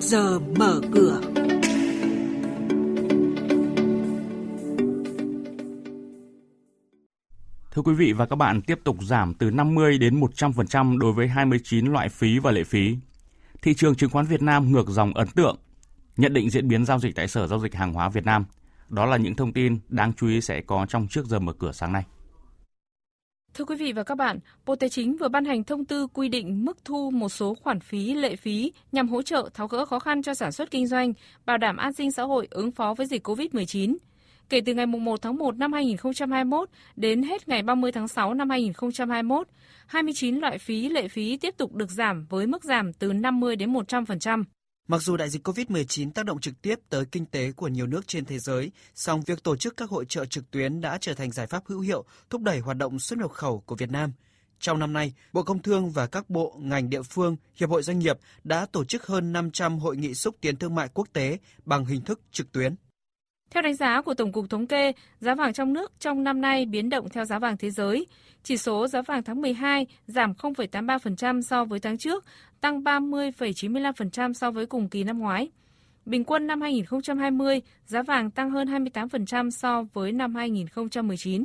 giờ mở cửa. Thưa quý vị và các bạn, tiếp tục giảm từ 50 đến 100% đối với 29 loại phí và lệ phí. Thị trường chứng khoán Việt Nam ngược dòng ấn tượng. Nhận định diễn biến giao dịch tại Sở Giao dịch Hàng hóa Việt Nam. Đó là những thông tin đáng chú ý sẽ có trong trước giờ mở cửa sáng nay. Thưa quý vị và các bạn, Bộ Tài chính vừa ban hành thông tư quy định mức thu một số khoản phí, lệ phí nhằm hỗ trợ tháo gỡ khó khăn cho sản xuất kinh doanh, bảo đảm an sinh xã hội ứng phó với dịch COVID-19. Kể từ ngày 1 tháng 1 năm 2021 đến hết ngày 30 tháng 6 năm 2021, 29 loại phí, lệ phí tiếp tục được giảm với mức giảm từ 50 đến 100%. Mặc dù đại dịch COVID-19 tác động trực tiếp tới kinh tế của nhiều nước trên thế giới, song việc tổ chức các hội trợ trực tuyến đã trở thành giải pháp hữu hiệu thúc đẩy hoạt động xuất nhập khẩu của Việt Nam. Trong năm nay, Bộ Công Thương và các bộ, ngành địa phương, hiệp hội doanh nghiệp đã tổ chức hơn 500 hội nghị xúc tiến thương mại quốc tế bằng hình thức trực tuyến. Theo đánh giá của Tổng cục Thống kê, giá vàng trong nước trong năm nay biến động theo giá vàng thế giới. Chỉ số giá vàng tháng 12 giảm 0,83% so với tháng trước, tăng 30,95% so với cùng kỳ năm ngoái. Bình quân năm 2020, giá vàng tăng hơn 28% so với năm 2019.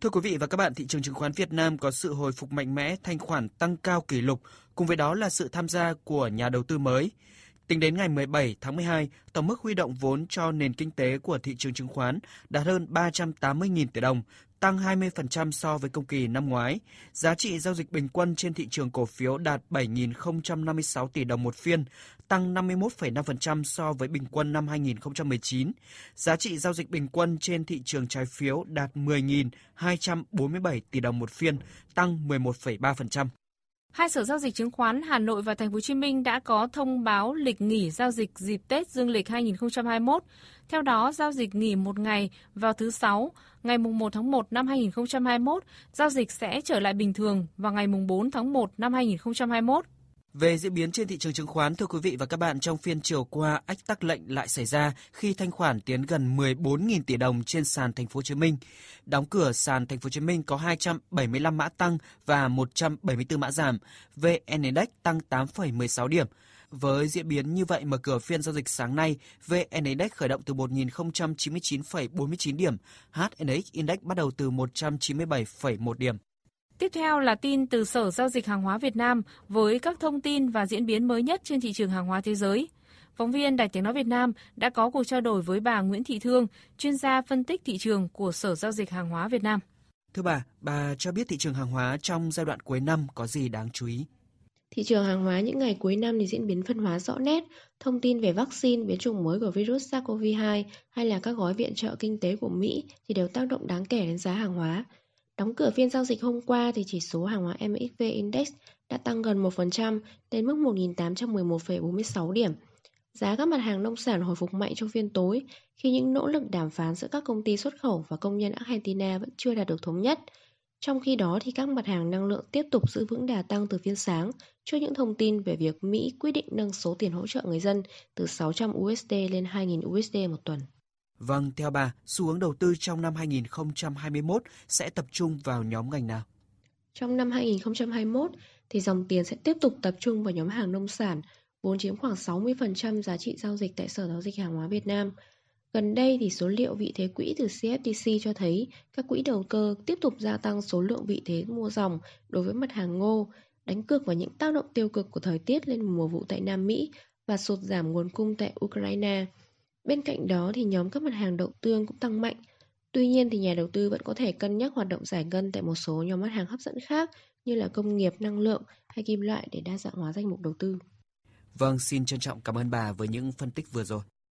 Thưa quý vị và các bạn, thị trường chứng khoán Việt Nam có sự hồi phục mạnh mẽ, thanh khoản tăng cao kỷ lục, cùng với đó là sự tham gia của nhà đầu tư mới. Tính đến ngày 17 tháng 12, tổng mức huy động vốn cho nền kinh tế của thị trường chứng khoán đạt hơn 380.000 tỷ đồng, tăng 20% so với cùng kỳ năm ngoái. Giá trị giao dịch bình quân trên thị trường cổ phiếu đạt 7.056 tỷ đồng một phiên, tăng 51,5% so với bình quân năm 2019. Giá trị giao dịch bình quân trên thị trường trái phiếu đạt 10.247 tỷ đồng một phiên, tăng 11,3%. Hai sở giao dịch chứng khoán Hà Nội và Thành phố Hồ Chí Minh đã có thông báo lịch nghỉ giao dịch dịp Tết Dương lịch 2021. Theo đó, giao dịch nghỉ một ngày vào thứ Sáu, ngày 1 tháng 1 năm 2021, giao dịch sẽ trở lại bình thường vào ngày 4 tháng 1 năm 2021. Về diễn biến trên thị trường chứng khoán, thưa quý vị và các bạn, trong phiên chiều qua, ách tắc lệnh lại xảy ra khi thanh khoản tiến gần 14.000 tỷ đồng trên sàn Thành phố Hồ Chí Minh. Đóng cửa sàn Thành phố Hồ Chí Minh có 275 mã tăng và 174 mã giảm. VN Index tăng 8,16 điểm. Với diễn biến như vậy, mở cửa phiên giao dịch sáng nay, VN Index khởi động từ 1.099,49 điểm, HNX Index bắt đầu từ 197,1 điểm. Tiếp theo là tin từ Sở Giao dịch Hàng hóa Việt Nam với các thông tin và diễn biến mới nhất trên thị trường hàng hóa thế giới. Phóng viên Đài Tiếng Nói Việt Nam đã có cuộc trao đổi với bà Nguyễn Thị Thương, chuyên gia phân tích thị trường của Sở Giao dịch Hàng hóa Việt Nam. Thưa bà, bà cho biết thị trường hàng hóa trong giai đoạn cuối năm có gì đáng chú ý? Thị trường hàng hóa những ngày cuối năm thì diễn biến phân hóa rõ nét. Thông tin về vaccine, biến chủng mới của virus SARS-CoV-2 hay là các gói viện trợ kinh tế của Mỹ thì đều tác động đáng kể đến giá hàng hóa. Đóng cửa phiên giao dịch hôm qua thì chỉ số hàng hóa MXV Index đã tăng gần 1% đến mức 1.811,46 điểm. Giá các mặt hàng nông sản hồi phục mạnh trong phiên tối khi những nỗ lực đàm phán giữa các công ty xuất khẩu và công nhân Argentina vẫn chưa đạt được thống nhất. Trong khi đó thì các mặt hàng năng lượng tiếp tục giữ vững đà tăng từ phiên sáng trước những thông tin về việc Mỹ quyết định nâng số tiền hỗ trợ người dân từ 600 USD lên 2.000 USD một tuần. Vâng, theo bà, xu hướng đầu tư trong năm 2021 sẽ tập trung vào nhóm ngành nào? Trong năm 2021 thì dòng tiền sẽ tiếp tục tập trung vào nhóm hàng nông sản, vốn chiếm khoảng 60% giá trị giao dịch tại Sở Giao dịch Hàng hóa Việt Nam. Gần đây thì số liệu vị thế quỹ từ CFTC cho thấy các quỹ đầu cơ tiếp tục gia tăng số lượng vị thế mua dòng đối với mặt hàng ngô, đánh cược vào những tác động tiêu cực của thời tiết lên mùa vụ tại Nam Mỹ và sụt giảm nguồn cung tại Ukraine. Bên cạnh đó thì nhóm các mặt hàng đậu tương cũng tăng mạnh. Tuy nhiên thì nhà đầu tư vẫn có thể cân nhắc hoạt động giải ngân tại một số nhóm mặt hàng hấp dẫn khác như là công nghiệp, năng lượng hay kim loại để đa dạng hóa danh mục đầu tư. Vâng, xin trân trọng cảm ơn bà với những phân tích vừa rồi.